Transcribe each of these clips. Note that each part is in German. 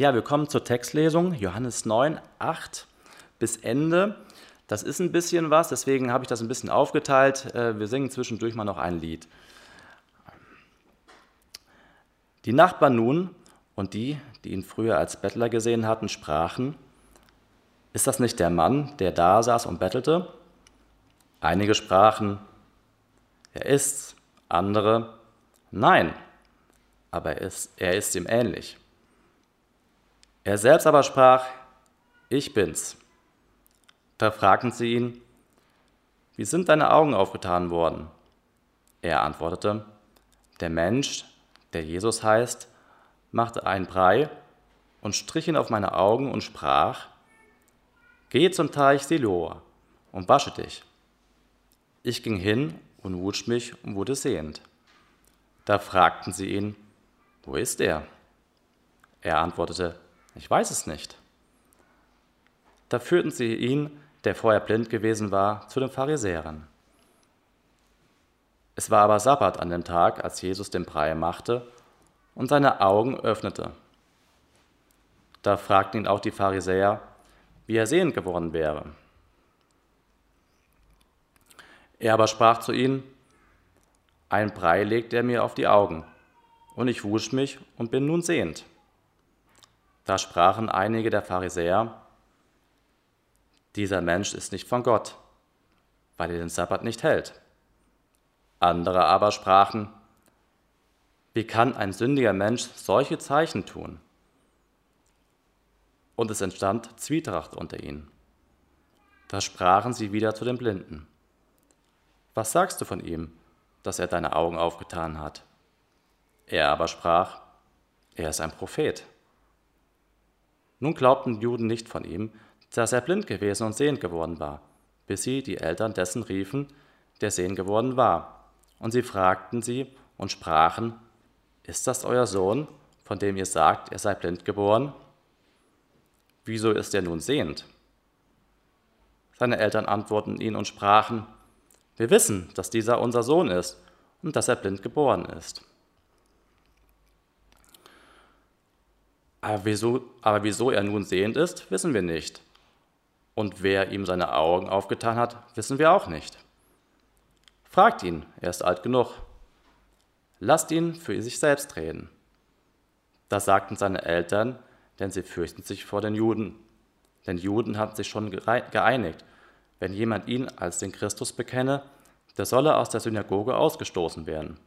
Ja, wir kommen zur Textlesung, Johannes 9, 8 bis Ende. Das ist ein bisschen was, deswegen habe ich das ein bisschen aufgeteilt. Äh, wir singen zwischendurch mal noch ein Lied. Die Nachbarn nun und die, die ihn früher als Bettler gesehen hatten, sprachen, ist das nicht der Mann, der da saß und bettelte? Einige sprachen, er ist's, andere, nein, aber er ist, er ist ihm ähnlich. Er selbst aber sprach, ich bin's. Da fragten sie ihn, wie sind deine Augen aufgetan worden? Er antwortete, der Mensch, der Jesus heißt, machte einen Brei und strich ihn auf meine Augen und sprach, Geh zum Teich Siloa und wasche dich. Ich ging hin und wusch mich und wurde sehend. Da fragten sie ihn, wo ist er? Er antwortete, ich weiß es nicht. Da führten sie ihn, der vorher blind gewesen war, zu den Pharisäern. Es war aber Sabbat an dem Tag, als Jesus den Brei machte und seine Augen öffnete. Da fragten ihn auch die Pharisäer, wie er sehend geworden wäre. Er aber sprach zu ihnen, ein Brei legt er mir auf die Augen, und ich wusch mich und bin nun sehend. Da sprachen einige der Pharisäer, dieser Mensch ist nicht von Gott, weil er den Sabbat nicht hält. Andere aber sprachen, wie kann ein sündiger Mensch solche Zeichen tun? Und es entstand Zwietracht unter ihnen. Da sprachen sie wieder zu den Blinden. Was sagst du von ihm, dass er deine Augen aufgetan hat? Er aber sprach, er ist ein Prophet. Nun glaubten die Juden nicht von ihm, dass er blind gewesen und sehend geworden war, bis sie die Eltern dessen riefen, der sehend geworden war. Und sie fragten sie und sprachen, ist das euer Sohn, von dem ihr sagt, er sei blind geboren? Wieso ist er nun sehend? Seine Eltern antworteten ihn und sprachen, wir wissen, dass dieser unser Sohn ist und dass er blind geboren ist. Aber wieso, aber wieso er nun sehend ist, wissen wir nicht. Und wer ihm seine Augen aufgetan hat, wissen wir auch nicht. Fragt ihn, er ist alt genug. Lasst ihn für sich selbst reden. Das sagten seine Eltern, denn sie fürchten sich vor den Juden. Denn Juden hatten sich schon geeinigt, wenn jemand ihn als den Christus bekenne, der solle aus der Synagoge ausgestoßen werden.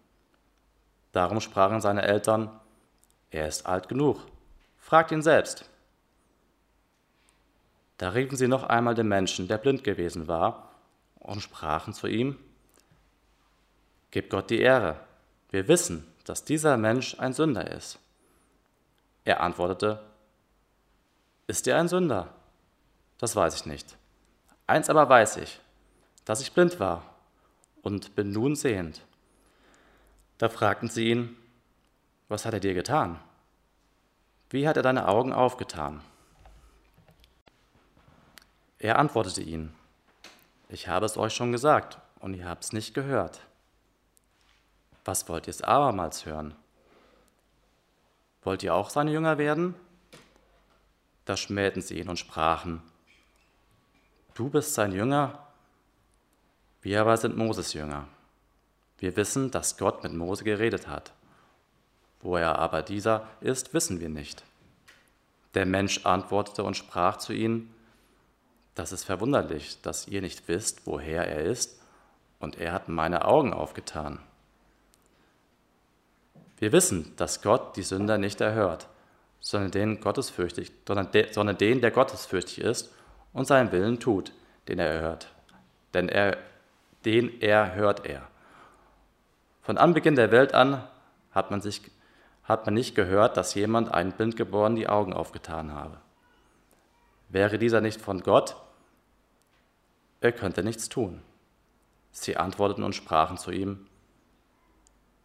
Darum sprachen seine Eltern, er ist alt genug, Fragt ihn selbst. Da riefen sie noch einmal den Menschen, der blind gewesen war, und sprachen zu ihm, Gib Gott die Ehre. Wir wissen, dass dieser Mensch ein Sünder ist. Er antwortete, Ist er ein Sünder? Das weiß ich nicht. Eins aber weiß ich, dass ich blind war und bin nun sehend. Da fragten sie ihn, Was hat er dir getan? Wie hat er deine Augen aufgetan? Er antwortete ihnen, ich habe es euch schon gesagt und ihr habt es nicht gehört. Was wollt ihr es abermals hören? Wollt ihr auch seine Jünger werden? Da schmähten sie ihn und sprachen, du bist sein Jünger, wir aber sind Moses Jünger. Wir wissen, dass Gott mit Mose geredet hat. Wo er aber dieser ist, wissen wir nicht. Der Mensch antwortete und sprach zu ihnen, das ist verwunderlich, dass ihr nicht wisst, woher er ist, und er hat meine Augen aufgetan. Wir wissen, dass Gott die Sünder nicht erhört, sondern den, gottesfürchtig, sondern, de, sondern den, der gottesfürchtig ist und seinen Willen tut, den er erhört. Denn er, den er hört er. Von Anbeginn der Welt an hat man sich hat man nicht gehört, dass jemand einen Blindgeborenen die Augen aufgetan habe. Wäre dieser nicht von Gott, er könnte nichts tun. Sie antworteten und sprachen zu ihm,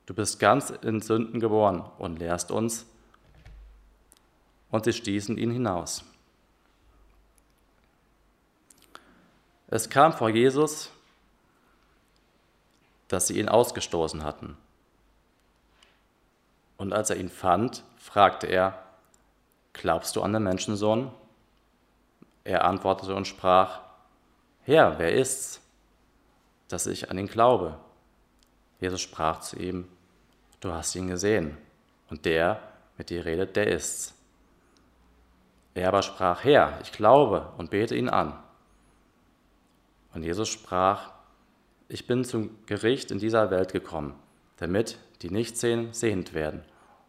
Du bist ganz in Sünden geboren und lehrst uns. Und sie stießen ihn hinaus. Es kam vor Jesus, dass sie ihn ausgestoßen hatten. Und als er ihn fand, fragte er, glaubst du an den Menschensohn? Er antwortete und sprach, Herr, wer ist's, dass ich an ihn glaube? Jesus sprach zu ihm, du hast ihn gesehen, und der, mit dir redet, der ist's. Er aber sprach, Herr, ich glaube und bete ihn an. Und Jesus sprach, ich bin zum Gericht in dieser Welt gekommen, damit die nicht sehen, sehend werden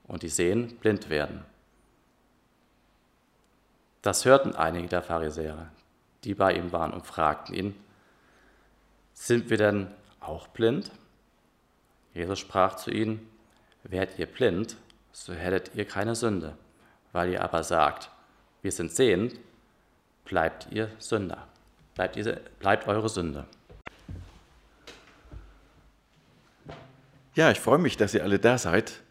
und die sehen, blind werden. Das hörten einige der Pharisäer, die bei ihm waren, und fragten ihn, sind wir denn auch blind? Jesus sprach zu ihnen, wärt ihr blind, so hättet ihr keine Sünde. Weil ihr aber sagt, wir sind sehend, bleibt ihr Sünder. Bleibt, ihr, bleibt eure Sünde. Ja, ich freue mich, dass ihr alle da seid.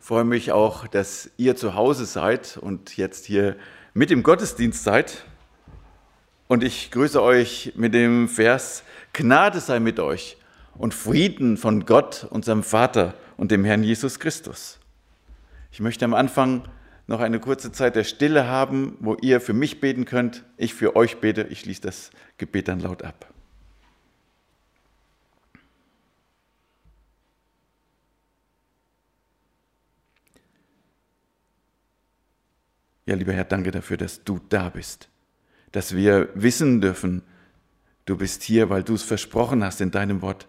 Ich freue mich auch, dass ihr zu Hause seid und jetzt hier mit im Gottesdienst seid. Und ich grüße euch mit dem Vers, Gnade sei mit euch und Frieden von Gott, unserem Vater und dem Herrn Jesus Christus. Ich möchte am Anfang noch eine kurze Zeit der Stille haben, wo ihr für mich beten könnt, ich für euch bete. Ich schließe das Gebet dann laut ab. Ja, lieber Herr, danke dafür, dass du da bist, dass wir wissen dürfen, du bist hier, weil du es versprochen hast in deinem Wort.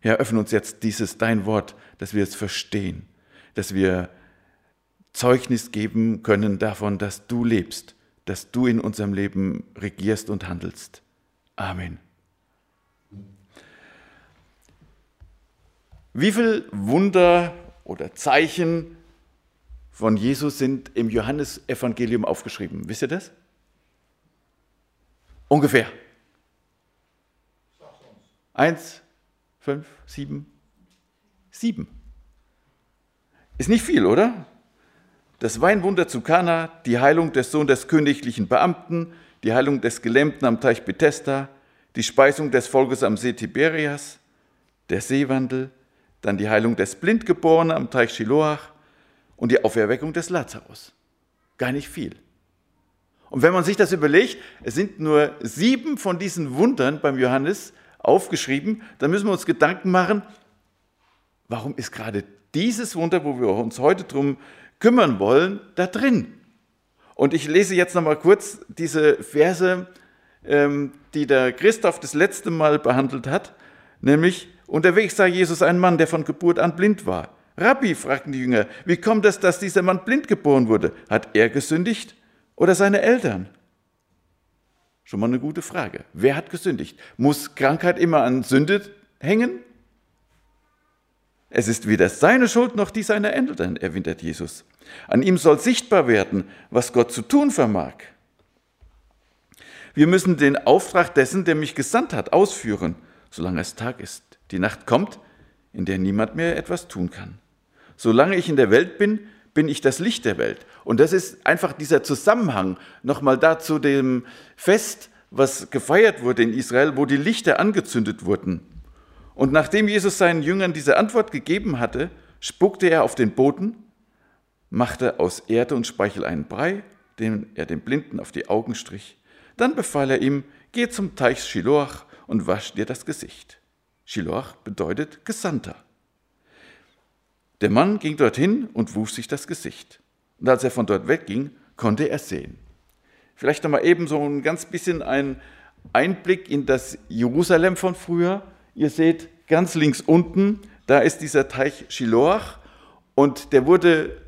Herr, öffne uns jetzt dieses dein Wort, dass wir es verstehen, dass wir Zeugnis geben können davon, dass du lebst, dass du in unserem Leben regierst und handelst. Amen. Wie viele Wunder oder Zeichen von Jesus sind im Johannesevangelium aufgeschrieben. Wisst ihr das? Ungefähr. Eins, fünf, sieben, sieben. Ist nicht viel, oder? Das Weinwunder zu Kana, die Heilung des Sohns des königlichen Beamten, die Heilung des Gelähmten am Teich Bethesda, die Speisung des Volkes am See Tiberias, der Seewandel, dann die Heilung des Blindgeborenen am Teich Shiloach, und die Auferweckung des Lazarus. Gar nicht viel. Und wenn man sich das überlegt, es sind nur sieben von diesen Wundern beim Johannes aufgeschrieben, dann müssen wir uns Gedanken machen, warum ist gerade dieses Wunder, wo wir uns heute drum kümmern wollen, da drin? Und ich lese jetzt nochmal kurz diese Verse, ähm, die der Christoph das letzte Mal behandelt hat, nämlich unterwegs sah Jesus einen Mann, der von Geburt an blind war. Rabbi, fragten die Jünger, wie kommt es, dass dieser Mann blind geboren wurde? Hat er gesündigt oder seine Eltern? Schon mal eine gute Frage. Wer hat gesündigt? Muss Krankheit immer an Sünde hängen? Es ist weder seine Schuld noch die seiner Eltern, erwidert Jesus. An ihm soll sichtbar werden, was Gott zu tun vermag. Wir müssen den Auftrag dessen, der mich gesandt hat, ausführen, solange es Tag ist. Die Nacht kommt, in der niemand mehr etwas tun kann. Solange ich in der Welt bin, bin ich das Licht der Welt. Und das ist einfach dieser Zusammenhang nochmal da zu dem Fest, was gefeiert wurde in Israel, wo die Lichter angezündet wurden. Und nachdem Jesus seinen Jüngern diese Antwort gegeben hatte, spuckte er auf den Boden, machte aus Erde und Speichel einen Brei, den er dem Blinden auf die Augen strich. Dann befahl er ihm, geh zum Teich Shiloach und wasch dir das Gesicht. Shiloach bedeutet Gesandter. Der Mann ging dorthin und wusch sich das Gesicht. Und als er von dort wegging, konnte er sehen. Vielleicht nochmal eben so ein ganz bisschen ein Einblick in das Jerusalem von früher. Ihr seht ganz links unten, da ist dieser Teich Shiloach und der wurde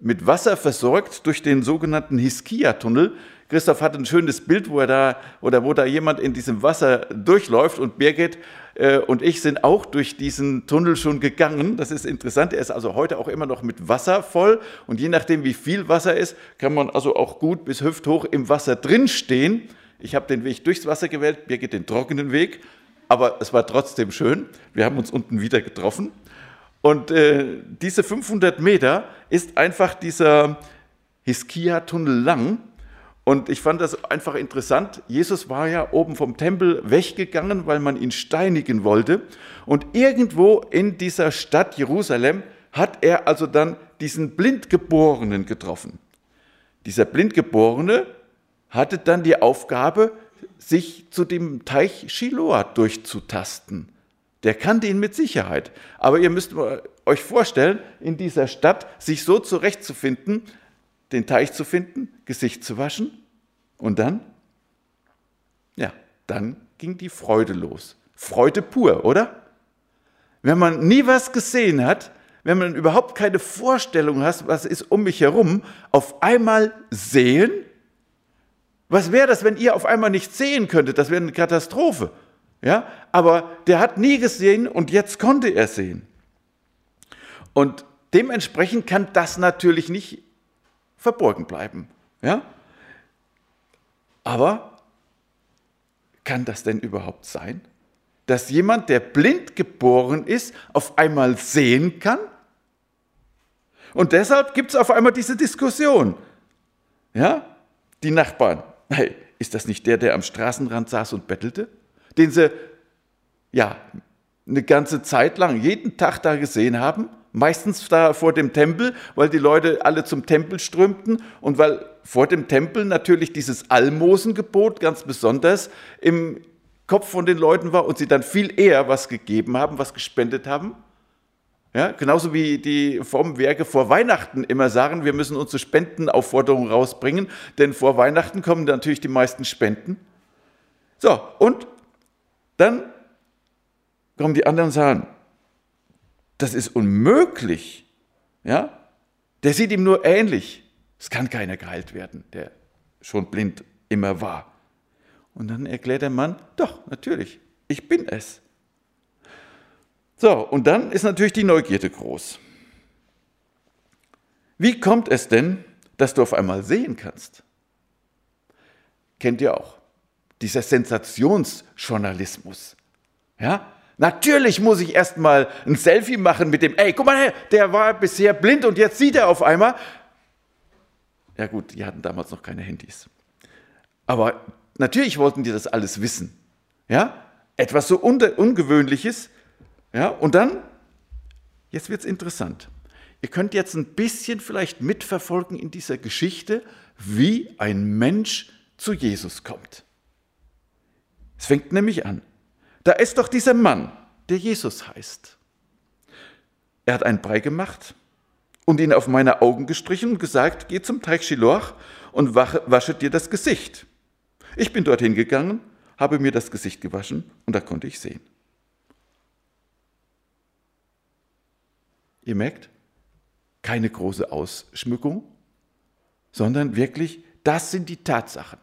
mit Wasser versorgt durch den sogenannten Hiskia-Tunnel. Christoph hat ein schönes Bild, wo er da oder wo da jemand in diesem Wasser durchläuft und Birgit äh, und ich sind auch durch diesen Tunnel schon gegangen. Das ist interessant. Er ist also heute auch immer noch mit Wasser voll. Und je nachdem, wie viel Wasser ist, kann man also auch gut bis hüfthoch im Wasser drin stehen. Ich habe den Weg durchs Wasser gewählt, Birgit den trockenen Weg. Aber es war trotzdem schön. Wir haben uns unten wieder getroffen. Und äh, diese 500 Meter ist einfach dieser Hiskia-Tunnel lang. Und ich fand das einfach interessant. Jesus war ja oben vom Tempel weggegangen, weil man ihn steinigen wollte. Und irgendwo in dieser Stadt Jerusalem hat er also dann diesen Blindgeborenen getroffen. Dieser Blindgeborene hatte dann die Aufgabe, sich zu dem Teich Shiloah durchzutasten. Der kannte ihn mit Sicherheit. Aber ihr müsst euch vorstellen, in dieser Stadt sich so zurechtzufinden, den Teich zu finden, Gesicht zu waschen und dann, ja, dann ging die Freude los. Freude pur, oder? Wenn man nie was gesehen hat, wenn man überhaupt keine Vorstellung hat, was ist um mich herum, auf einmal sehen, was wäre das, wenn ihr auf einmal nicht sehen könntet? Das wäre eine Katastrophe. Ja? Aber der hat nie gesehen und jetzt konnte er sehen. Und dementsprechend kann das natürlich nicht verborgen bleiben. Ja? Aber kann das denn überhaupt sein? Dass jemand, der blind geboren ist, auf einmal sehen kann? Und deshalb gibt es auf einmal diese Diskussion. Ja? Die Nachbarn, hey, ist das nicht der, der am Straßenrand saß und bettelte? Den sie ja eine ganze Zeit lang jeden Tag da gesehen haben? Meistens da vor dem Tempel, weil die Leute alle zum Tempel strömten und weil vor dem Tempel natürlich dieses Almosengebot ganz besonders im Kopf von den Leuten war und sie dann viel eher was gegeben haben, was gespendet haben. Ja, genauso wie die Formwerke vor Weihnachten immer sagen, wir müssen unsere Spendenaufforderung rausbringen, denn vor Weihnachten kommen natürlich die meisten Spenden. So, und dann kommen die anderen und sagen, das ist unmöglich. Ja? Der sieht ihm nur ähnlich. Es kann keiner geheilt werden, der schon blind immer war. Und dann erklärt der Mann, doch, natürlich, ich bin es. So, und dann ist natürlich die Neugierde groß. Wie kommt es denn, dass du auf einmal sehen kannst? Kennt ihr auch. Dieser Sensationsjournalismus. Ja? Natürlich muss ich erstmal ein Selfie machen mit dem, ey, guck mal, der war bisher blind und jetzt sieht er auf einmal. Ja gut, die hatten damals noch keine Handys. Aber natürlich wollten die das alles wissen. Ja? Etwas so Ungewöhnliches, ja, und dann, jetzt wird es interessant. Ihr könnt jetzt ein bisschen vielleicht mitverfolgen in dieser Geschichte, wie ein Mensch zu Jesus kommt. Es fängt nämlich an. Da ist doch dieser Mann, der Jesus heißt. Er hat einen Brei gemacht und ihn auf meine Augen gestrichen und gesagt, geh zum Teich Shiloach und wasche dir das Gesicht. Ich bin dorthin gegangen, habe mir das Gesicht gewaschen und da konnte ich sehen. Ihr merkt, keine große Ausschmückung, sondern wirklich, das sind die Tatsachen.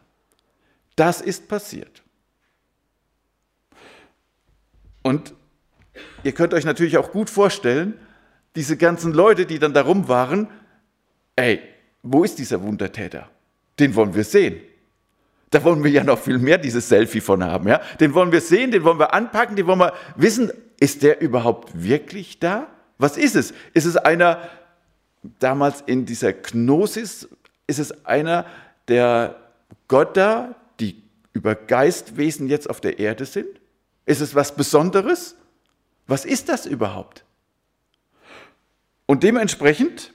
Das ist passiert. Und ihr könnt euch natürlich auch gut vorstellen, diese ganzen Leute, die dann darum waren, ey, wo ist dieser Wundertäter? Den wollen wir sehen. Da wollen wir ja noch viel mehr dieses Selfie von haben. Ja? Den wollen wir sehen, den wollen wir anpacken, den wollen wir wissen, ist der überhaupt wirklich da? Was ist es? Ist es einer, damals in dieser Gnosis, ist es einer der Götter, die über Geistwesen jetzt auf der Erde sind? Ist es was Besonderes? Was ist das überhaupt? Und dementsprechend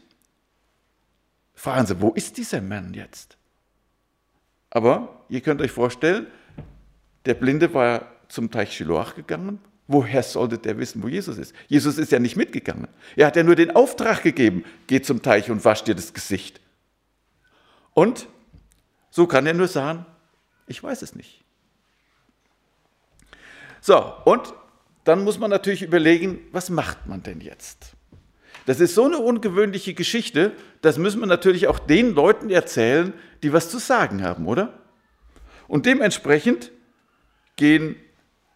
fragen sie, wo ist dieser Mann jetzt? Aber ihr könnt euch vorstellen, der Blinde war zum Teich Shiloach gegangen Woher sollte der wissen, wo Jesus ist? Jesus ist ja nicht mitgegangen. Er hat ja nur den Auftrag gegeben, geh zum Teich und wasch dir das Gesicht. Und so kann er nur sagen, ich weiß es nicht. So, und dann muss man natürlich überlegen, was macht man denn jetzt? Das ist so eine ungewöhnliche Geschichte, das müssen wir natürlich auch den Leuten erzählen, die was zu sagen haben, oder? Und dementsprechend gehen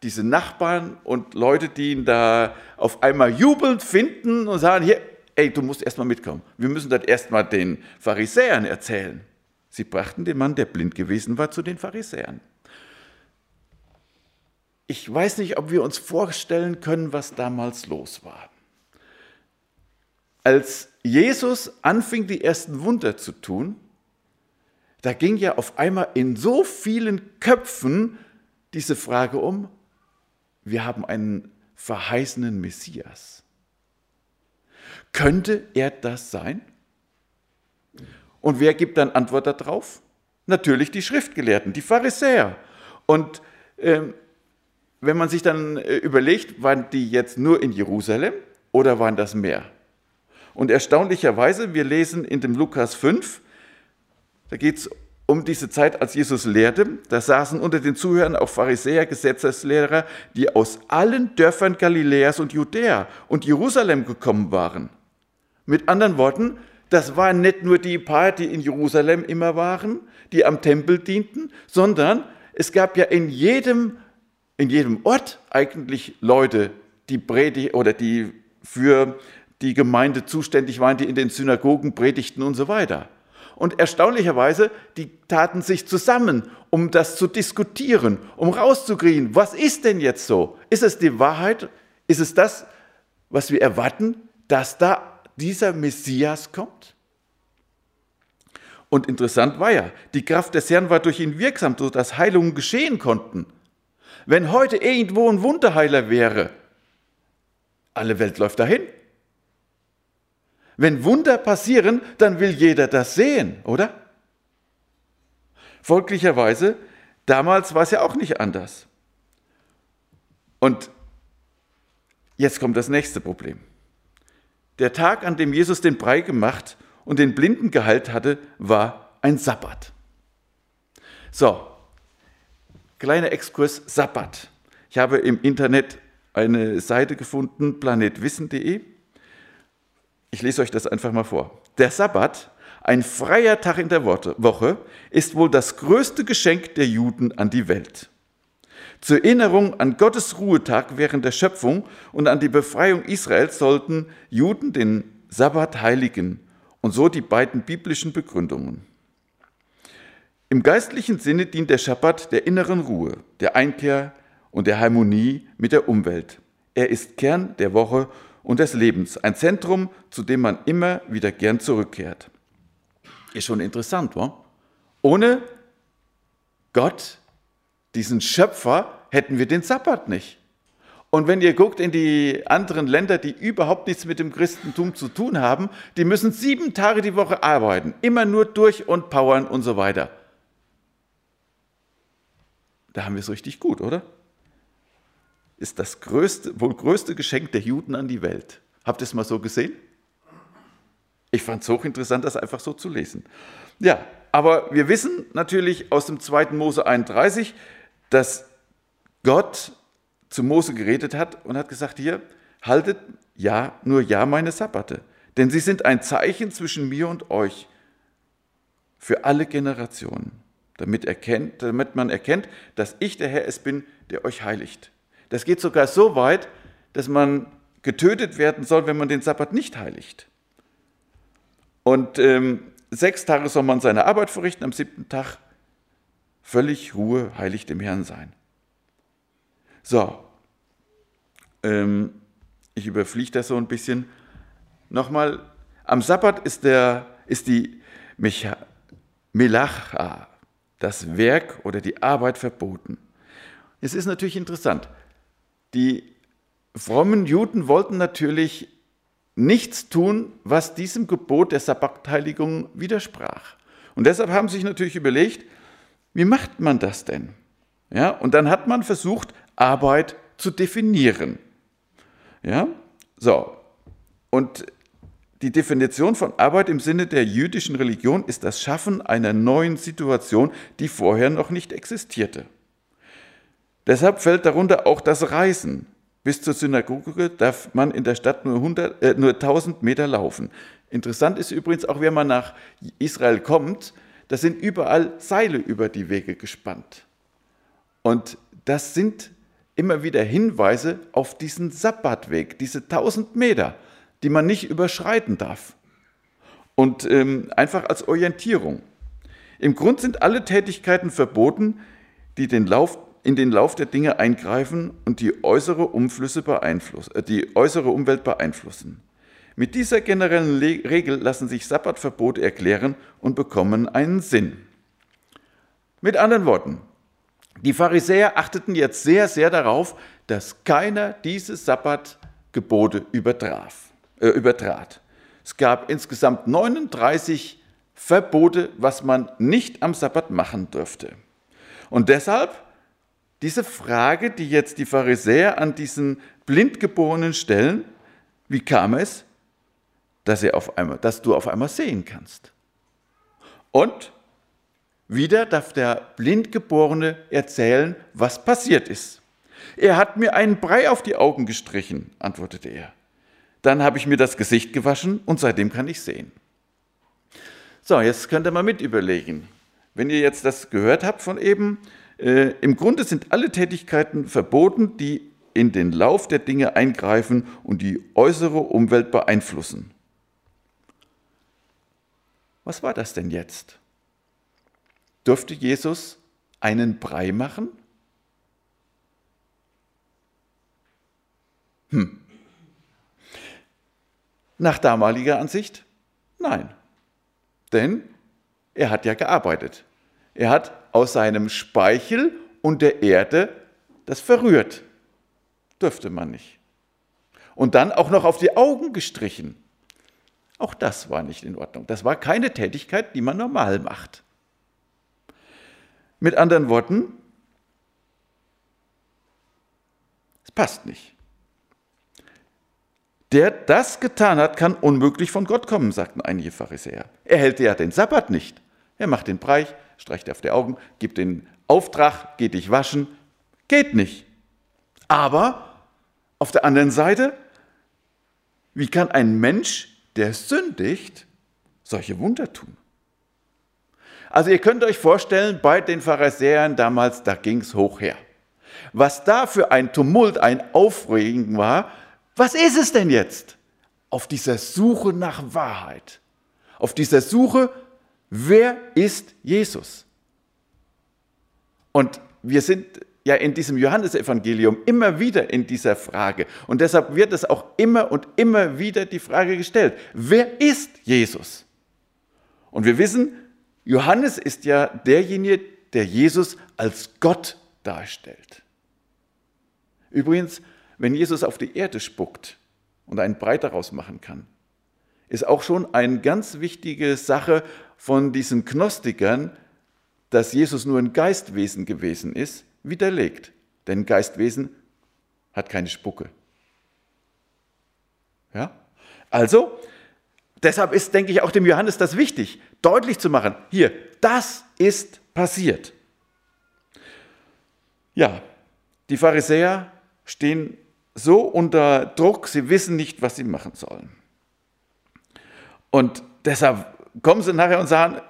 diese Nachbarn und Leute, die ihn da auf einmal jubelnd finden und sagen, hier, ey, du musst erstmal mitkommen. Wir müssen das erstmal den Pharisäern erzählen. Sie brachten den Mann, der blind gewesen war, zu den Pharisäern. Ich weiß nicht, ob wir uns vorstellen können, was damals los war. Als Jesus anfing, die ersten Wunder zu tun, da ging ja auf einmal in so vielen Köpfen diese Frage um, wir haben einen verheißenen Messias. Könnte er das sein? Und wer gibt dann Antwort darauf? Natürlich die Schriftgelehrten, die Pharisäer. Und ähm, wenn man sich dann äh, überlegt, waren die jetzt nur in Jerusalem oder waren das mehr? Und erstaunlicherweise, wir lesen in dem Lukas 5, da geht es um diese Zeit, als Jesus lehrte. Da saßen unter den Zuhörern auch Pharisäer, Gesetzeslehrer, die aus allen Dörfern Galiläas und Judäa und Jerusalem gekommen waren. Mit anderen Worten, das waren nicht nur die paar, die in Jerusalem immer waren, die am Tempel dienten, sondern es gab ja in jedem, in jedem Ort eigentlich Leute, die Predigt oder die für die Gemeinde zuständig waren, die in den Synagogen predigten und so weiter. Und erstaunlicherweise, die taten sich zusammen, um das zu diskutieren, um rauszukriegen, was ist denn jetzt so? Ist es die Wahrheit? Ist es das, was wir erwarten, dass da dieser Messias kommt? Und interessant war ja, die Kraft des Herrn war durch ihn wirksam, sodass Heilungen geschehen konnten. Wenn heute irgendwo ein Wunderheiler wäre, alle Welt läuft dahin. Wenn Wunder passieren, dann will jeder das sehen, oder? Folglicherweise, damals war es ja auch nicht anders. Und jetzt kommt das nächste Problem. Der Tag, an dem Jesus den Brei gemacht und den Blinden geheilt hatte, war ein Sabbat. So, kleiner Exkurs Sabbat. Ich habe im Internet eine Seite gefunden, planetwissen.de. Ich lese euch das einfach mal vor. Der Sabbat, ein freier Tag in der Woche, ist wohl das größte Geschenk der Juden an die Welt. Zur Erinnerung an Gottes Ruhetag während der Schöpfung und an die Befreiung Israels sollten Juden den Sabbat heiligen und so die beiden biblischen Begründungen. Im geistlichen Sinne dient der Schabbat der inneren Ruhe, der Einkehr und der Harmonie mit der Umwelt. Er ist Kern der Woche und des Lebens, ein Zentrum, zu dem man immer wieder gern zurückkehrt. Ist schon interessant, wa? Ohne Gott, diesen Schöpfer, hätten wir den Sabbat nicht. Und wenn ihr guckt in die anderen Länder, die überhaupt nichts mit dem Christentum zu tun haben, die müssen sieben Tage die Woche arbeiten, immer nur durch und powern und so weiter. Da haben wir es richtig gut, oder? ist das größte, wohl größte Geschenk der Juden an die Welt. Habt ihr es mal so gesehen? Ich fand es hochinteressant, das einfach so zu lesen. Ja, aber wir wissen natürlich aus dem 2. Mose 31, dass Gott zu Mose geredet hat und hat gesagt, hier, haltet ja, nur ja meine Sabbate, denn sie sind ein Zeichen zwischen mir und euch für alle Generationen, damit, erkennt, damit man erkennt, dass ich der Herr es bin, der euch heiligt. Das geht sogar so weit, dass man getötet werden soll, wenn man den Sabbat nicht heiligt. Und ähm, sechs Tage soll man seine Arbeit verrichten, am siebten Tag völlig Ruhe, heilig dem Herrn sein. So, ähm, ich überfliege das so ein bisschen. Nochmal, am Sabbat ist, der, ist die Mecha, Melacha, das Werk oder die Arbeit verboten. Es ist natürlich interessant. Die frommen Juden wollten natürlich nichts tun, was diesem Gebot der Sabbatheiligung widersprach. Und deshalb haben sie sich natürlich überlegt, wie macht man das denn? Ja, und dann hat man versucht, Arbeit zu definieren. Ja, so. Und die Definition von Arbeit im Sinne der jüdischen Religion ist das Schaffen einer neuen Situation, die vorher noch nicht existierte. Deshalb fällt darunter auch das Reisen. Bis zur Synagoge darf man in der Stadt nur, 100, äh, nur 1000 Meter laufen. Interessant ist übrigens auch, wenn man nach Israel kommt, da sind überall Seile über die Wege gespannt. Und das sind immer wieder Hinweise auf diesen Sabbatweg, diese 1000 Meter, die man nicht überschreiten darf. Und ähm, einfach als Orientierung. Im Grund sind alle Tätigkeiten verboten, die den Lauf in den Lauf der Dinge eingreifen und die äußere, Umflüsse äh, die äußere Umwelt beeinflussen. Mit dieser generellen Le Regel lassen sich Sabbatverbote erklären und bekommen einen Sinn. Mit anderen Worten, die Pharisäer achteten jetzt sehr, sehr darauf, dass keiner diese Sabbatgebote übertraf, äh, übertrat. Es gab insgesamt 39 Verbote, was man nicht am Sabbat machen dürfte. Und deshalb diese Frage, die jetzt die Pharisäer an diesen Blindgeborenen stellen, wie kam es, dass, er auf einmal, dass du auf einmal sehen kannst? Und wieder darf der Blindgeborene erzählen, was passiert ist. Er hat mir einen Brei auf die Augen gestrichen, antwortete er. Dann habe ich mir das Gesicht gewaschen und seitdem kann ich sehen. So, jetzt könnt ihr mal mit überlegen. Wenn ihr jetzt das gehört habt von eben, äh, im Grunde sind alle Tätigkeiten verboten, die in den Lauf der Dinge eingreifen und die äußere Umwelt beeinflussen. Was war das denn jetzt? Durfte Jesus einen Brei machen? Hm. Nach damaliger Ansicht? Nein. Denn er hat ja gearbeitet. Er hat aus seinem Speichel und der Erde das verrührt. Dürfte man nicht. Und dann auch noch auf die Augen gestrichen. Auch das war nicht in Ordnung. Das war keine Tätigkeit, die man normal macht. Mit anderen Worten, es passt nicht. Der das getan hat, kann unmöglich von Gott kommen, sagten einige Pharisäer. Er hält ja den Sabbat nicht. Er macht den Preich, streicht auf die Augen, gibt den Auftrag, geht dich waschen. Geht nicht. Aber auf der anderen Seite, wie kann ein Mensch, der sündigt, solche Wunder tun? Also ihr könnt euch vorstellen, bei den Pharisäern damals, da ging es hoch her. Was da für ein Tumult, ein Aufregen war, was ist es denn jetzt? Auf dieser Suche nach Wahrheit, auf dieser Suche, wer ist Jesus? Und wir sind ja in diesem Johannesevangelium immer wieder in dieser Frage. Und deshalb wird es auch immer und immer wieder die Frage gestellt, wer ist Jesus? Und wir wissen, Johannes ist ja derjenige, der Jesus als Gott darstellt. Übrigens, wenn Jesus auf die Erde spuckt und einen Brei daraus machen kann, ist auch schon eine ganz wichtige Sache von diesen Gnostikern, dass Jesus nur ein Geistwesen gewesen ist, widerlegt. Denn Geistwesen hat keine Spucke. Ja? Also, deshalb ist, denke ich, auch dem Johannes das wichtig, deutlich zu machen, hier, das ist passiert. Ja, die Pharisäer stehen so unter Druck, sie wissen nicht, was sie machen sollen. Und deshalb kommen sie nachher und sagen,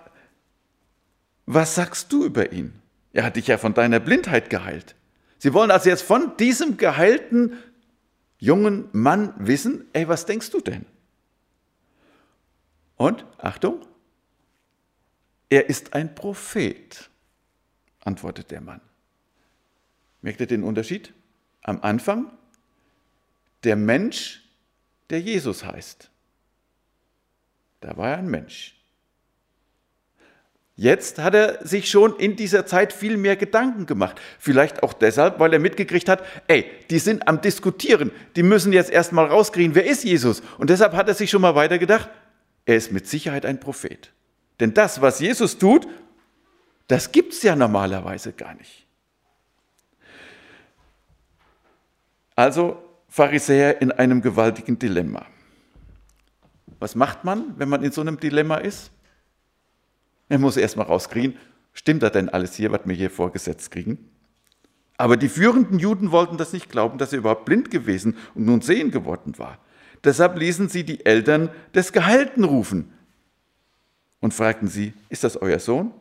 was sagst du über ihn? Er hat dich ja von deiner Blindheit geheilt. Sie wollen also jetzt von diesem geheilten jungen Mann wissen, ey, was denkst du denn? Und, Achtung, er ist ein Prophet, antwortet der Mann. Merkt ihr den Unterschied? Am Anfang der Mensch, der Jesus heißt. Da war er ein Mensch. Jetzt hat er sich schon in dieser Zeit viel mehr Gedanken gemacht. Vielleicht auch deshalb, weil er mitgekriegt hat, ey, die sind am Diskutieren, die müssen jetzt erstmal rauskriegen, wer ist Jesus? Und deshalb hat er sich schon mal weitergedacht, er ist mit Sicherheit ein Prophet. Denn das, was Jesus tut, das gibt es ja normalerweise gar nicht. Also Pharisäer in einem gewaltigen Dilemma. Was macht man, wenn man in so einem Dilemma ist? Er muss erstmal rauskriegen, stimmt das denn alles hier, was wir hier vorgesetzt kriegen? Aber die führenden Juden wollten das nicht glauben, dass er überhaupt blind gewesen und nun sehen geworden war. Deshalb ließen sie die Eltern des Gehalten rufen und fragten sie, ist das euer Sohn?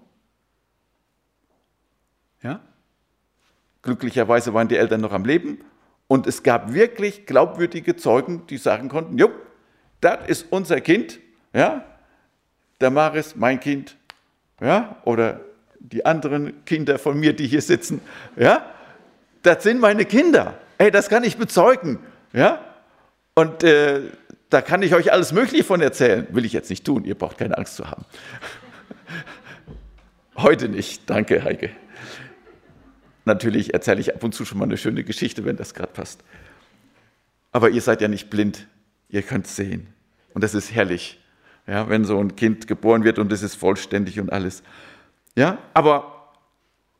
Ja? Glücklicherweise waren die Eltern noch am Leben und es gab wirklich glaubwürdige Zeugen, die sagen konnten, jo, das ist unser Kind, ja, der Maris, mein Kind, ja, oder die anderen Kinder von mir, die hier sitzen, ja, das sind meine Kinder. Ey, das kann ich bezeugen, ja. Und äh, da kann ich euch alles Mögliche von erzählen. Will ich jetzt nicht tun, ihr braucht keine Angst zu haben. Heute nicht, danke Heike. Natürlich erzähle ich ab und zu schon mal eine schöne Geschichte, wenn das gerade passt. Aber ihr seid ja nicht blind, ihr könnt sehen. Und das ist herrlich. ja, wenn so ein Kind geboren wird und es ist vollständig und alles. Ja, aber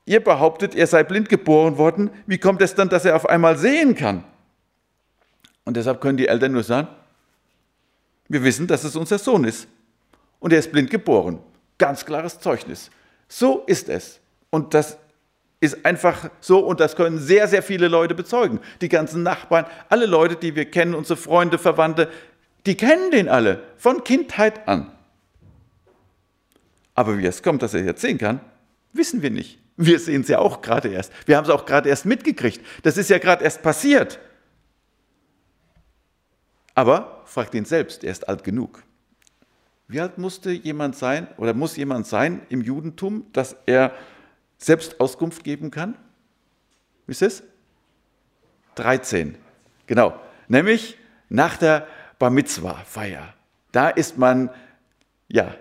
ihr behauptet, er sei blind geboren worden. Wie kommt es dann, dass er auf einmal sehen kann? Und deshalb können die Eltern nur sagen, wir wissen, dass es unser Sohn ist. Und er ist blind geboren. Ganz klares Zeugnis. So ist es. Und das ist einfach so und das können sehr, sehr viele Leute bezeugen. Die ganzen Nachbarn, alle Leute, die wir kennen, unsere Freunde, Verwandte, die kennen den alle von Kindheit an. Aber wie es kommt, dass er jetzt sehen kann, wissen wir nicht. Wir sehen es ja auch gerade erst. Wir haben es auch gerade erst mitgekriegt. Das ist ja gerade erst passiert. Aber fragt ihn selbst, er ist alt genug. Wie alt musste jemand sein oder muss jemand sein im Judentum, dass er selbst Auskunft geben kann? Wie ist es? 13. Genau. Nämlich nach der Bar Mitzvah-Feier. Da ist man ja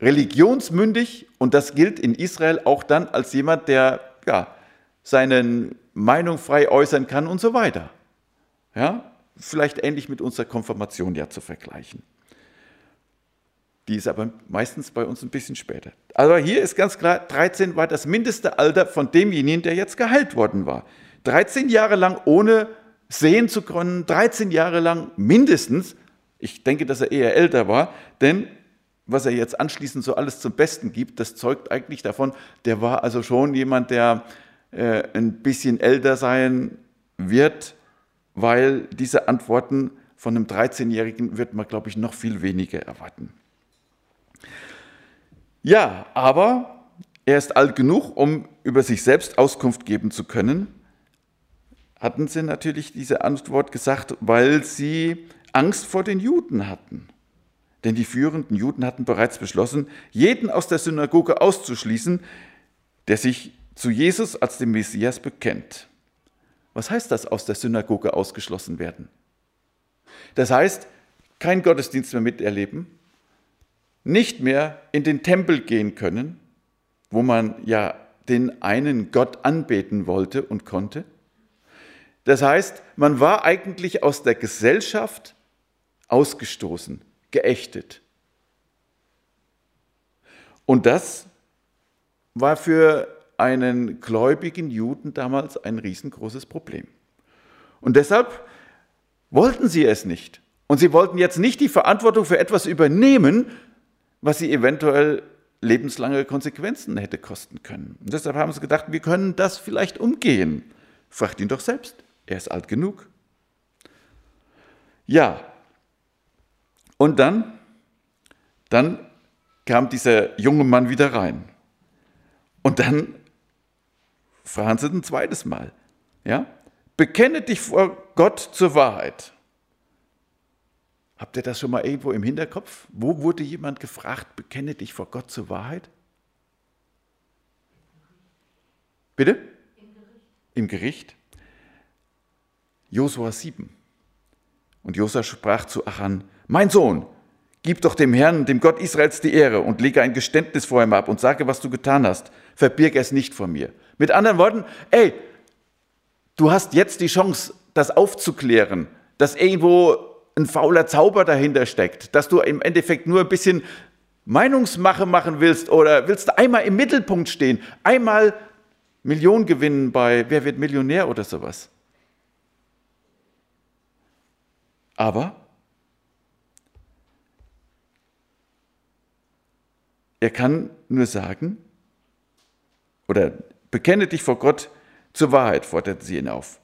religionsmündig und das gilt in Israel auch dann als jemand, der ja, seine Meinung frei äußern kann und so weiter. Ja, vielleicht ähnlich mit unserer Konfirmation ja zu vergleichen. Die ist aber meistens bei uns ein bisschen später. Aber hier ist ganz klar, 13 war das mindeste Alter von demjenigen, der jetzt geheilt worden war. 13 Jahre lang ohne sehen zu können, 13 Jahre lang mindestens. Ich denke, dass er eher älter war, denn was er jetzt anschließend so alles zum Besten gibt, das zeugt eigentlich davon, der war also schon jemand, der äh, ein bisschen älter sein wird, weil diese Antworten von einem 13-Jährigen wird man, glaube ich, noch viel weniger erwarten. Ja, aber er ist alt genug, um über sich selbst Auskunft geben zu können hatten sie natürlich diese Antwort gesagt, weil sie Angst vor den Juden hatten. Denn die führenden Juden hatten bereits beschlossen, jeden aus der Synagoge auszuschließen, der sich zu Jesus als dem Messias bekennt. Was heißt das, aus der Synagoge ausgeschlossen werden? Das heißt, kein Gottesdienst mehr miterleben, nicht mehr in den Tempel gehen können, wo man ja den einen Gott anbeten wollte und konnte, das heißt, man war eigentlich aus der Gesellschaft ausgestoßen, geächtet. Und das war für einen gläubigen Juden damals ein riesengroßes Problem. Und deshalb wollten sie es nicht. Und sie wollten jetzt nicht die Verantwortung für etwas übernehmen, was sie eventuell lebenslange Konsequenzen hätte kosten können. Und deshalb haben sie gedacht, wir können das vielleicht umgehen. Fragt ihn doch selbst. Er ist alt genug. Ja. Und dann, dann kam dieser junge Mann wieder rein. Und dann fragen sie ein zweites Mal. Ja? Bekenne dich vor Gott zur Wahrheit. Habt ihr das schon mal irgendwo im Hinterkopf? Wo wurde jemand gefragt, bekenne dich vor Gott zur Wahrheit? Bitte? Im Gericht. Im Gericht? Josua 7. Und Josua sprach zu Achan, mein Sohn, gib doch dem Herrn, dem Gott Israels die Ehre und lege ein Geständnis vor ihm ab und sage, was du getan hast. Verbirg es nicht vor mir. Mit anderen Worten, ey, du hast jetzt die Chance, das aufzuklären, dass irgendwo ein fauler Zauber dahinter steckt, dass du im Endeffekt nur ein bisschen Meinungsmache machen willst oder willst einmal im Mittelpunkt stehen, einmal Millionen gewinnen bei Wer wird Millionär oder sowas. Aber er kann nur sagen, oder bekenne dich vor Gott zur Wahrheit, fordert sie ihn auf.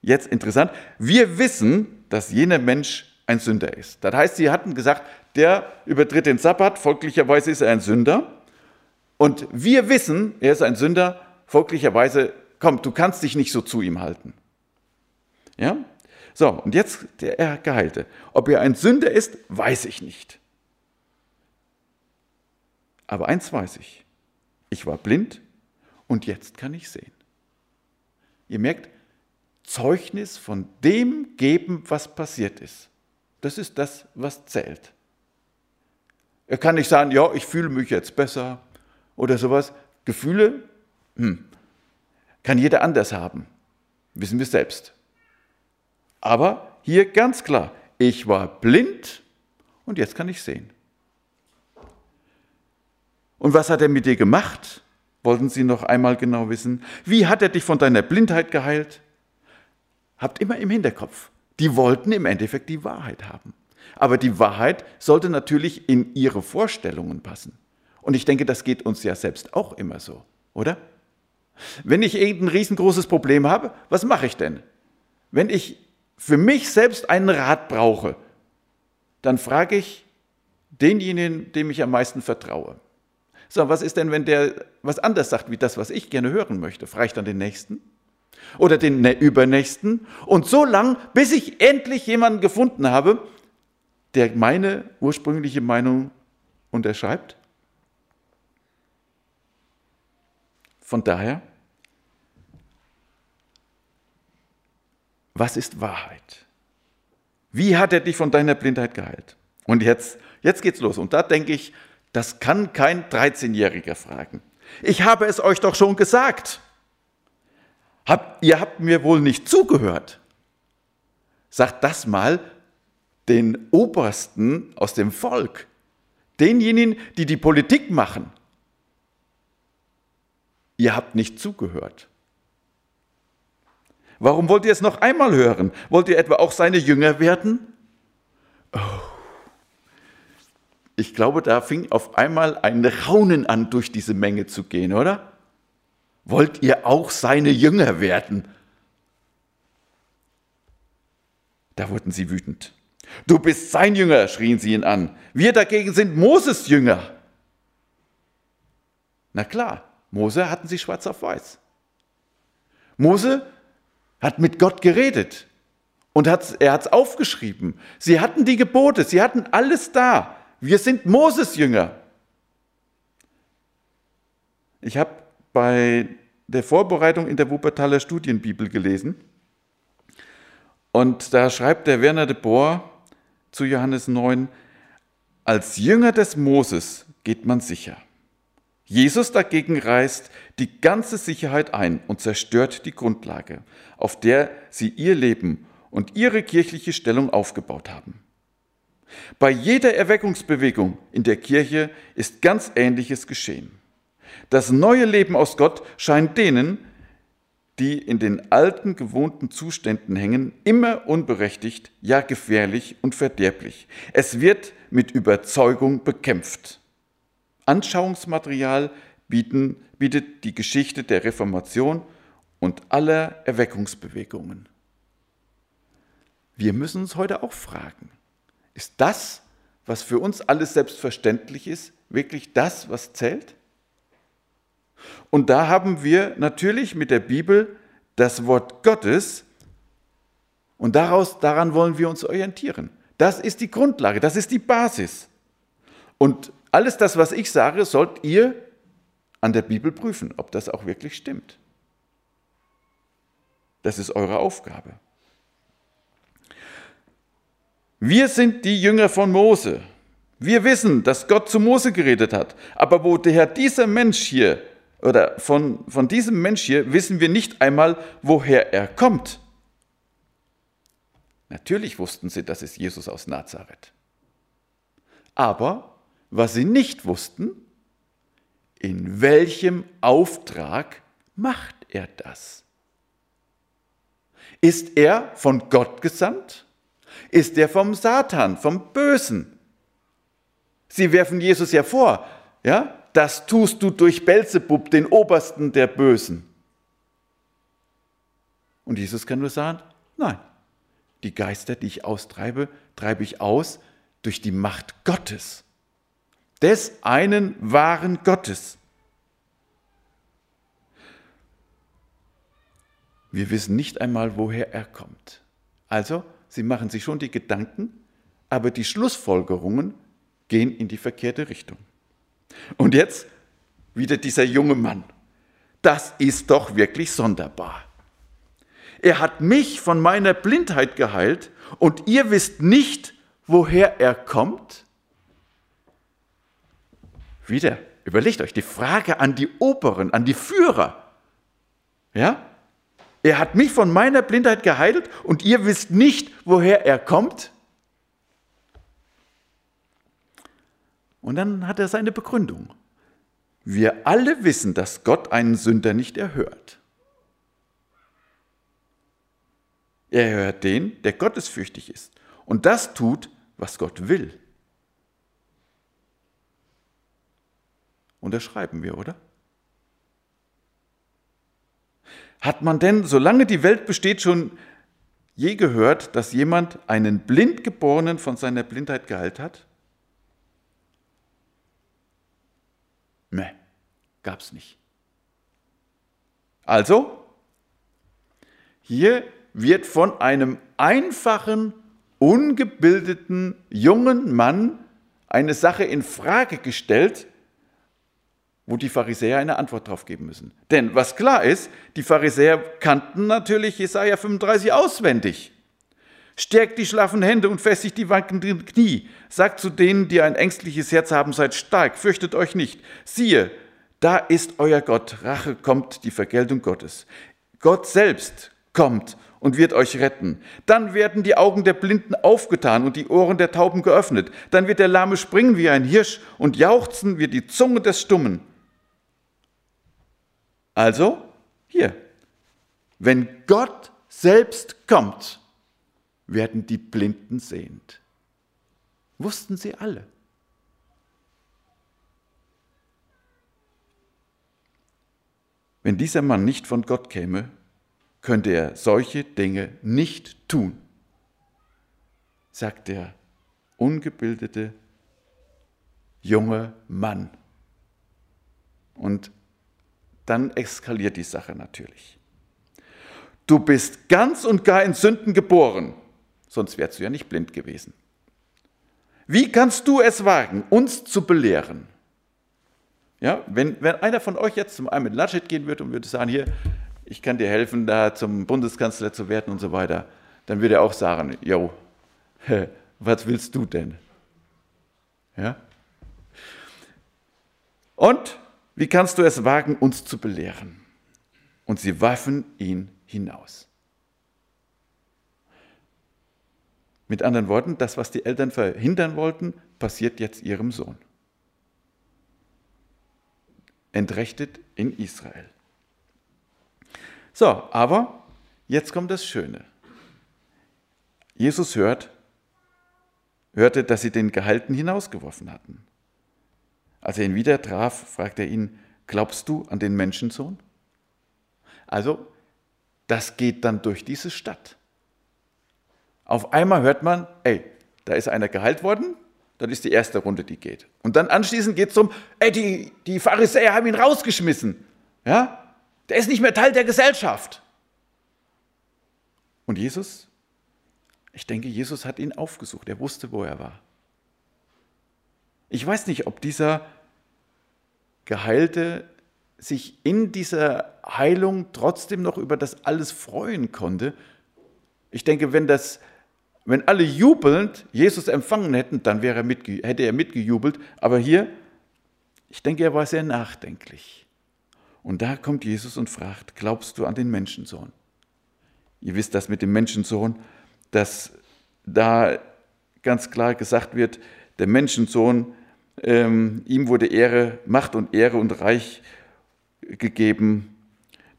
Jetzt interessant, wir wissen, dass jener Mensch ein Sünder ist. Das heißt, sie hatten gesagt, der übertritt den Sabbat, folglicherweise ist er ein Sünder. Und wir wissen, er ist ein Sünder, folglicherweise, komm, du kannst dich nicht so zu ihm halten. Ja? So, und jetzt der Geheilte. Ob er ein Sünder ist, weiß ich nicht. Aber eins weiß ich. Ich war blind und jetzt kann ich sehen. Ihr merkt, Zeugnis von dem geben, was passiert ist. Das ist das, was zählt. Er kann nicht sagen, ja, ich fühle mich jetzt besser oder sowas. Gefühle hm, kann jeder anders haben. Wissen wir selbst. Aber hier ganz klar, ich war blind und jetzt kann ich sehen. Und was hat er mit dir gemacht? Wollten Sie noch einmal genau wissen? Wie hat er dich von deiner Blindheit geheilt? Habt immer im Hinterkopf, die wollten im Endeffekt die Wahrheit haben. Aber die Wahrheit sollte natürlich in ihre Vorstellungen passen. Und ich denke, das geht uns ja selbst auch immer so, oder? Wenn ich irgendein riesengroßes Problem habe, was mache ich denn? Wenn ich für mich selbst einen Rat brauche, dann frage ich denjenigen, dem ich am meisten vertraue. So, was ist denn, wenn der was anders sagt, wie das, was ich gerne hören möchte? Frage ich dann den Nächsten? Oder den Übernächsten? Und so lang, bis ich endlich jemanden gefunden habe, der meine ursprüngliche Meinung unterschreibt? Von daher, was ist Wahrheit? Wie hat er dich von deiner Blindheit geheilt? Und jetzt, jetzt geht's los. Und da denke ich, das kann kein 13-Jähriger fragen. Ich habe es euch doch schon gesagt. Habt, ihr habt mir wohl nicht zugehört. Sagt das mal den Obersten aus dem Volk, denjenigen, die die Politik machen ihr habt nicht zugehört. Warum wollt ihr es noch einmal hören? Wollt ihr etwa auch seine Jünger werden? Oh. Ich glaube, da fing auf einmal ein Raunen an, durch diese Menge zu gehen, oder? Wollt ihr auch seine Jünger werden? Da wurden sie wütend. Du bist sein Jünger, schrien sie ihn an. Wir dagegen sind Moses Jünger. Na klar, Mose hatten sie schwarz auf weiß. Mose hat mit Gott geredet und hat, er hat es aufgeschrieben. Sie hatten die Gebote, sie hatten alles da. Wir sind Moses Jünger. Ich habe bei der Vorbereitung in der Wuppertaler Studienbibel gelesen und da schreibt der Werner de Boer zu Johannes 9, als Jünger des Moses geht man sicher. Jesus dagegen reißt die ganze Sicherheit ein und zerstört die Grundlage, auf der sie ihr Leben und ihre kirchliche Stellung aufgebaut haben. Bei jeder Erweckungsbewegung in der Kirche ist ganz Ähnliches geschehen. Das neue Leben aus Gott scheint denen, die in den alten gewohnten Zuständen hängen, immer unberechtigt, ja gefährlich und verderblich. Es wird mit Überzeugung bekämpft. Anschauungsmaterial bieten, bietet die Geschichte der Reformation und aller Erweckungsbewegungen. Wir müssen uns heute auch fragen, ist das, was für uns alles selbstverständlich ist, wirklich das, was zählt? Und da haben wir natürlich mit der Bibel das Wort Gottes und daraus, daran wollen wir uns orientieren. Das ist die Grundlage, das ist die Basis. Und alles das, was ich sage, sollt ihr an der Bibel prüfen, ob das auch wirklich stimmt. Das ist eure Aufgabe. Wir sind die Jünger von Mose. Wir wissen, dass Gott zu Mose geredet hat. Aber woher dieser Mensch hier oder von, von diesem Mensch hier wissen wir nicht einmal, woher er kommt. Natürlich wussten sie, das ist Jesus aus Nazareth. Aber was sie nicht wussten, in welchem Auftrag macht er das? Ist er von Gott gesandt? Ist er vom Satan, vom Bösen? Sie werfen Jesus ja vor, ja, das tust du durch Belzebub, den Obersten der Bösen. Und Jesus kann nur sagen, nein, die Geister, die ich austreibe, treibe ich aus durch die Macht Gottes des einen wahren Gottes. Wir wissen nicht einmal, woher er kommt. Also, sie machen sich schon die Gedanken, aber die Schlussfolgerungen gehen in die verkehrte Richtung. Und jetzt wieder dieser junge Mann. Das ist doch wirklich sonderbar. Er hat mich von meiner Blindheit geheilt und ihr wisst nicht, woher er kommt? Wieder, überlegt euch die Frage an die Oberen, an die Führer. Ja? Er hat mich von meiner Blindheit geheilt und ihr wisst nicht, woher er kommt? Und dann hat er seine Begründung. Wir alle wissen, dass Gott einen Sünder nicht erhört. Er hört den, der gottesfürchtig ist und das tut, was Gott will. Unterschreiben wir, oder? Hat man denn, solange die Welt besteht, schon je gehört, dass jemand einen Blindgeborenen von seiner Blindheit geheilt hat? Ne, gab's nicht. Also, hier wird von einem einfachen, ungebildeten jungen Mann eine Sache in Frage gestellt, wo die Pharisäer eine Antwort drauf geben müssen. Denn was klar ist, die Pharisäer kannten natürlich Jesaja 35 auswendig. Stärkt die schlaffen Hände und festigt die wankenden Knie. Sagt zu denen, die ein ängstliches Herz haben, seid stark, fürchtet euch nicht. Siehe, da ist euer Gott. Rache kommt, die Vergeltung Gottes. Gott selbst kommt und wird euch retten. Dann werden die Augen der Blinden aufgetan und die Ohren der Tauben geöffnet. Dann wird der Lahme springen wie ein Hirsch und jauchzen wie die Zunge des Stummen. Also, hier, wenn Gott selbst kommt, werden die Blinden sehend. Wussten sie alle. Wenn dieser Mann nicht von Gott käme, könnte er solche Dinge nicht tun, sagt der ungebildete junge Mann. Und dann eskaliert die Sache natürlich. Du bist ganz und gar in Sünden geboren, sonst wärst du ja nicht blind gewesen. Wie kannst du es wagen, uns zu belehren? Ja, wenn, wenn einer von euch jetzt zum Armin Laschet gehen würde und würde sagen, hier, ich kann dir helfen, da zum Bundeskanzler zu werden und so weiter, dann würde er auch sagen, jo, was willst du denn? Ja? Und wie kannst du es wagen, uns zu belehren? Und sie warfen ihn hinaus. Mit anderen Worten, das, was die Eltern verhindern wollten, passiert jetzt ihrem Sohn. Entrechtet in Israel. So, aber jetzt kommt das Schöne. Jesus hört, hörte, dass sie den Gehalten hinausgeworfen hatten. Als er ihn wieder traf, fragte er ihn, glaubst du an den Menschensohn? Also, das geht dann durch diese Stadt. Auf einmal hört man, ey, da ist einer geheilt worden, dann ist die erste Runde, die geht. Und dann anschließend geht es um, ey, die, die Pharisäer haben ihn rausgeschmissen. Ja? Der ist nicht mehr Teil der Gesellschaft. Und Jesus, ich denke, Jesus hat ihn aufgesucht. Er wusste, wo er war. Ich weiß nicht, ob dieser Geheilte sich in dieser Heilung trotzdem noch über das alles freuen konnte. Ich denke, wenn, das, wenn alle jubelnd Jesus empfangen hätten, dann wäre er hätte er mitgejubelt. Aber hier, ich denke, er war sehr nachdenklich. Und da kommt Jesus und fragt, glaubst du an den Menschensohn? Ihr wisst das mit dem Menschensohn, dass da ganz klar gesagt wird, der Menschensohn, ähm, ihm wurde Ehre, Macht und Ehre und Reich gegeben,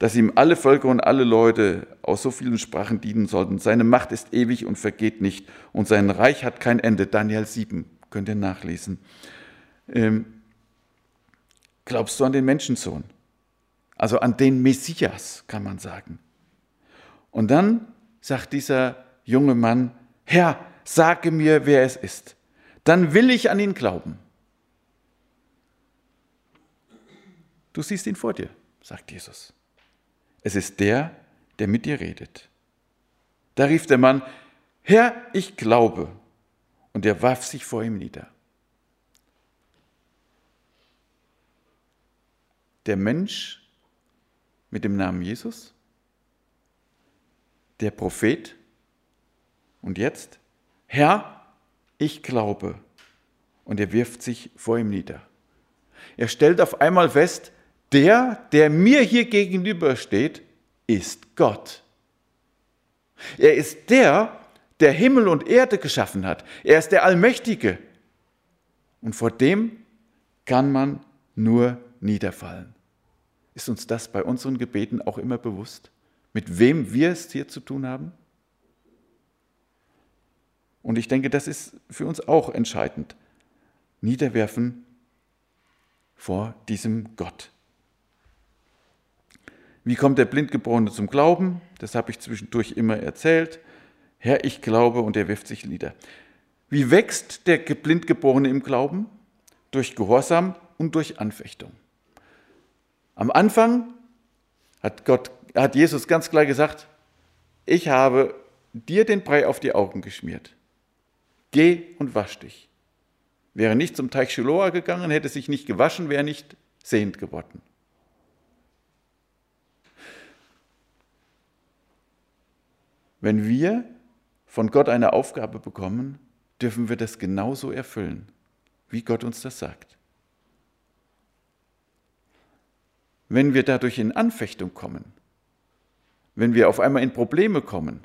dass ihm alle Völker und alle Leute aus so vielen Sprachen dienen sollten. Seine Macht ist ewig und vergeht nicht und sein Reich hat kein Ende. Daniel 7, könnt ihr nachlesen. Ähm, glaubst du an den Menschensohn? Also an den Messias, kann man sagen. Und dann sagt dieser junge Mann, Herr, sage mir, wer es ist. Dann will ich an ihn glauben. Du siehst ihn vor dir, sagt Jesus. Es ist der, der mit dir redet. Da rief der Mann, Herr, ich glaube. Und er warf sich vor ihm nieder. Der Mensch mit dem Namen Jesus, der Prophet und jetzt, Herr, ich glaube. Und er wirft sich vor ihm nieder. Er stellt auf einmal fest, der, der mir hier gegenübersteht, ist Gott. Er ist der, der Himmel und Erde geschaffen hat. Er ist der Allmächtige. Und vor dem kann man nur niederfallen. Ist uns das bei unseren Gebeten auch immer bewusst? Mit wem wir es hier zu tun haben? Und ich denke, das ist für uns auch entscheidend. Niederwerfen vor diesem Gott. Wie kommt der Blindgeborene zum Glauben? Das habe ich zwischendurch immer erzählt. Herr, ich glaube und er wirft sich nieder. Wie wächst der Blindgeborene im Glauben? Durch Gehorsam und durch Anfechtung. Am Anfang hat, Gott, hat Jesus ganz klar gesagt, ich habe dir den Brei auf die Augen geschmiert. Geh und wasch dich. Wäre nicht zum Teich Shiloah gegangen, hätte sich nicht gewaschen, wäre nicht sehend geworden. Wenn wir von Gott eine Aufgabe bekommen, dürfen wir das genauso erfüllen, wie Gott uns das sagt. Wenn wir dadurch in Anfechtung kommen, wenn wir auf einmal in Probleme kommen,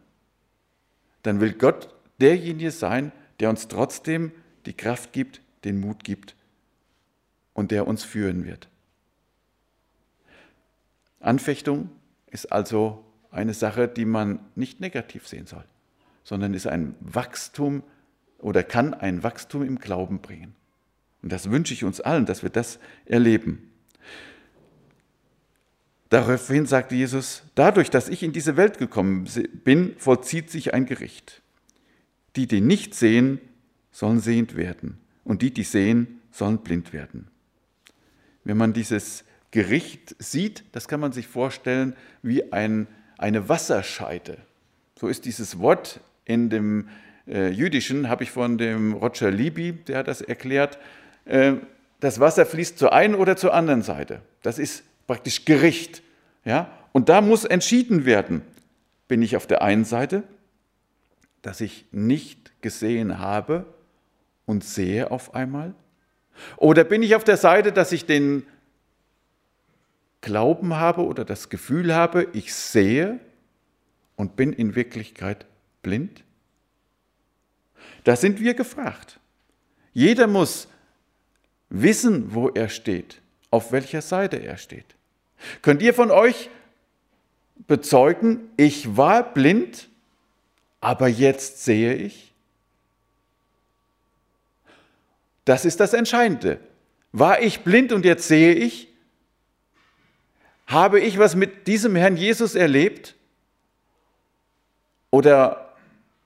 dann will Gott derjenige sein, der uns trotzdem die Kraft gibt, den Mut gibt und der uns führen wird. Anfechtung ist also eine Sache, die man nicht negativ sehen soll, sondern ist ein Wachstum oder kann ein Wachstum im Glauben bringen. Und das wünsche ich uns allen, dass wir das erleben. Daraufhin sagte Jesus, dadurch, dass ich in diese Welt gekommen bin, vollzieht sich ein Gericht. Die, die nicht sehen, sollen sehend werden. Und die, die sehen, sollen blind werden. Wenn man dieses Gericht sieht, das kann man sich vorstellen wie ein eine Wasserscheide. So ist dieses Wort in dem äh, Jüdischen, habe ich von dem Roger Libby, der hat das erklärt. Äh, das Wasser fließt zur einen oder zur anderen Seite. Das ist praktisch Gericht. Ja? Und da muss entschieden werden, bin ich auf der einen Seite, dass ich nicht gesehen habe und sehe auf einmal? Oder bin ich auf der Seite, dass ich den Glauben habe oder das Gefühl habe, ich sehe und bin in Wirklichkeit blind? Da sind wir gefragt. Jeder muss wissen, wo er steht, auf welcher Seite er steht. Könnt ihr von euch bezeugen, ich war blind, aber jetzt sehe ich? Das ist das Entscheidende. War ich blind und jetzt sehe ich? Habe ich was mit diesem Herrn Jesus erlebt? Oder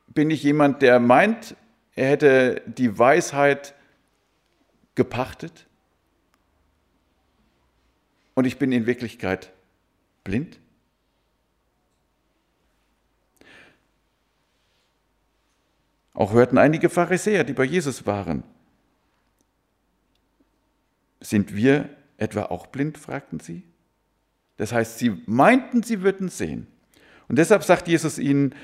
bin ich jemand, der meint, er hätte die Weisheit gepachtet? Und ich bin in Wirklichkeit blind? Auch hörten einige Pharisäer, die bei Jesus waren. Sind wir etwa auch blind? fragten sie. Das heißt, sie meinten, sie würden sehen. Und deshalb sagt Jesus ihnen,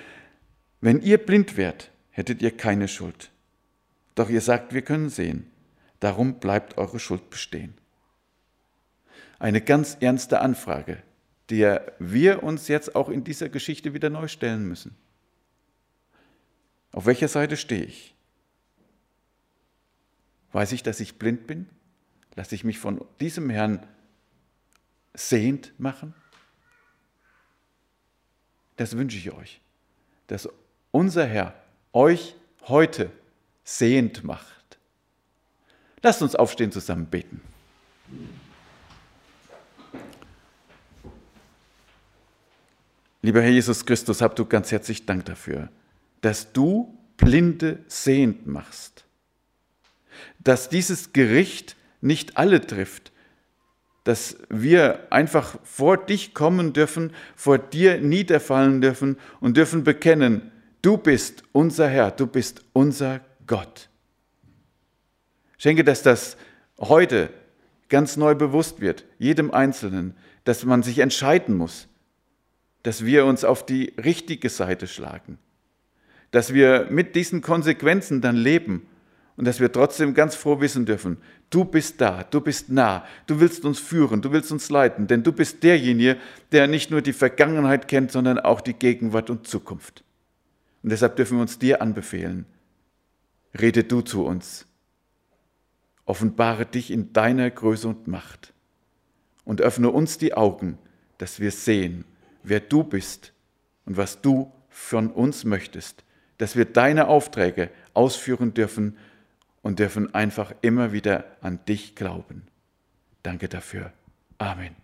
wenn ihr blind wärt, hättet ihr keine Schuld. Doch ihr sagt, wir können sehen. Darum bleibt eure Schuld bestehen. Eine ganz ernste Anfrage, der wir uns jetzt auch in dieser Geschichte wieder neu stellen müssen. Auf welcher Seite stehe ich? Weiß ich, dass ich blind bin? Lasse ich mich von diesem Herrn sehend machen? Das wünsche ich euch, dass unser Herr euch heute sehend macht. Lasst uns aufstehen, zusammen beten. Lieber Herr Jesus Christus, hab du ganz herzlich Dank dafür, dass du Blinde sehend machst, dass dieses Gericht nicht alle trifft, dass wir einfach vor dich kommen dürfen, vor dir niederfallen dürfen und dürfen bekennen, du bist unser Herr, du bist unser Gott. Schenke, dass das heute ganz neu bewusst wird, jedem Einzelnen, dass man sich entscheiden muss, dass wir uns auf die richtige Seite schlagen, dass wir mit diesen Konsequenzen dann leben und dass wir trotzdem ganz froh wissen dürfen, du bist da, du bist nah, du willst uns führen, du willst uns leiten, denn du bist derjenige, der nicht nur die Vergangenheit kennt, sondern auch die Gegenwart und Zukunft. Und deshalb dürfen wir uns dir anbefehlen. Rede du zu uns. Offenbare dich in deiner Größe und Macht und öffne uns die Augen, dass wir sehen, wer du bist und was du von uns möchtest, dass wir deine Aufträge ausführen dürfen und dürfen einfach immer wieder an dich glauben. Danke dafür. Amen.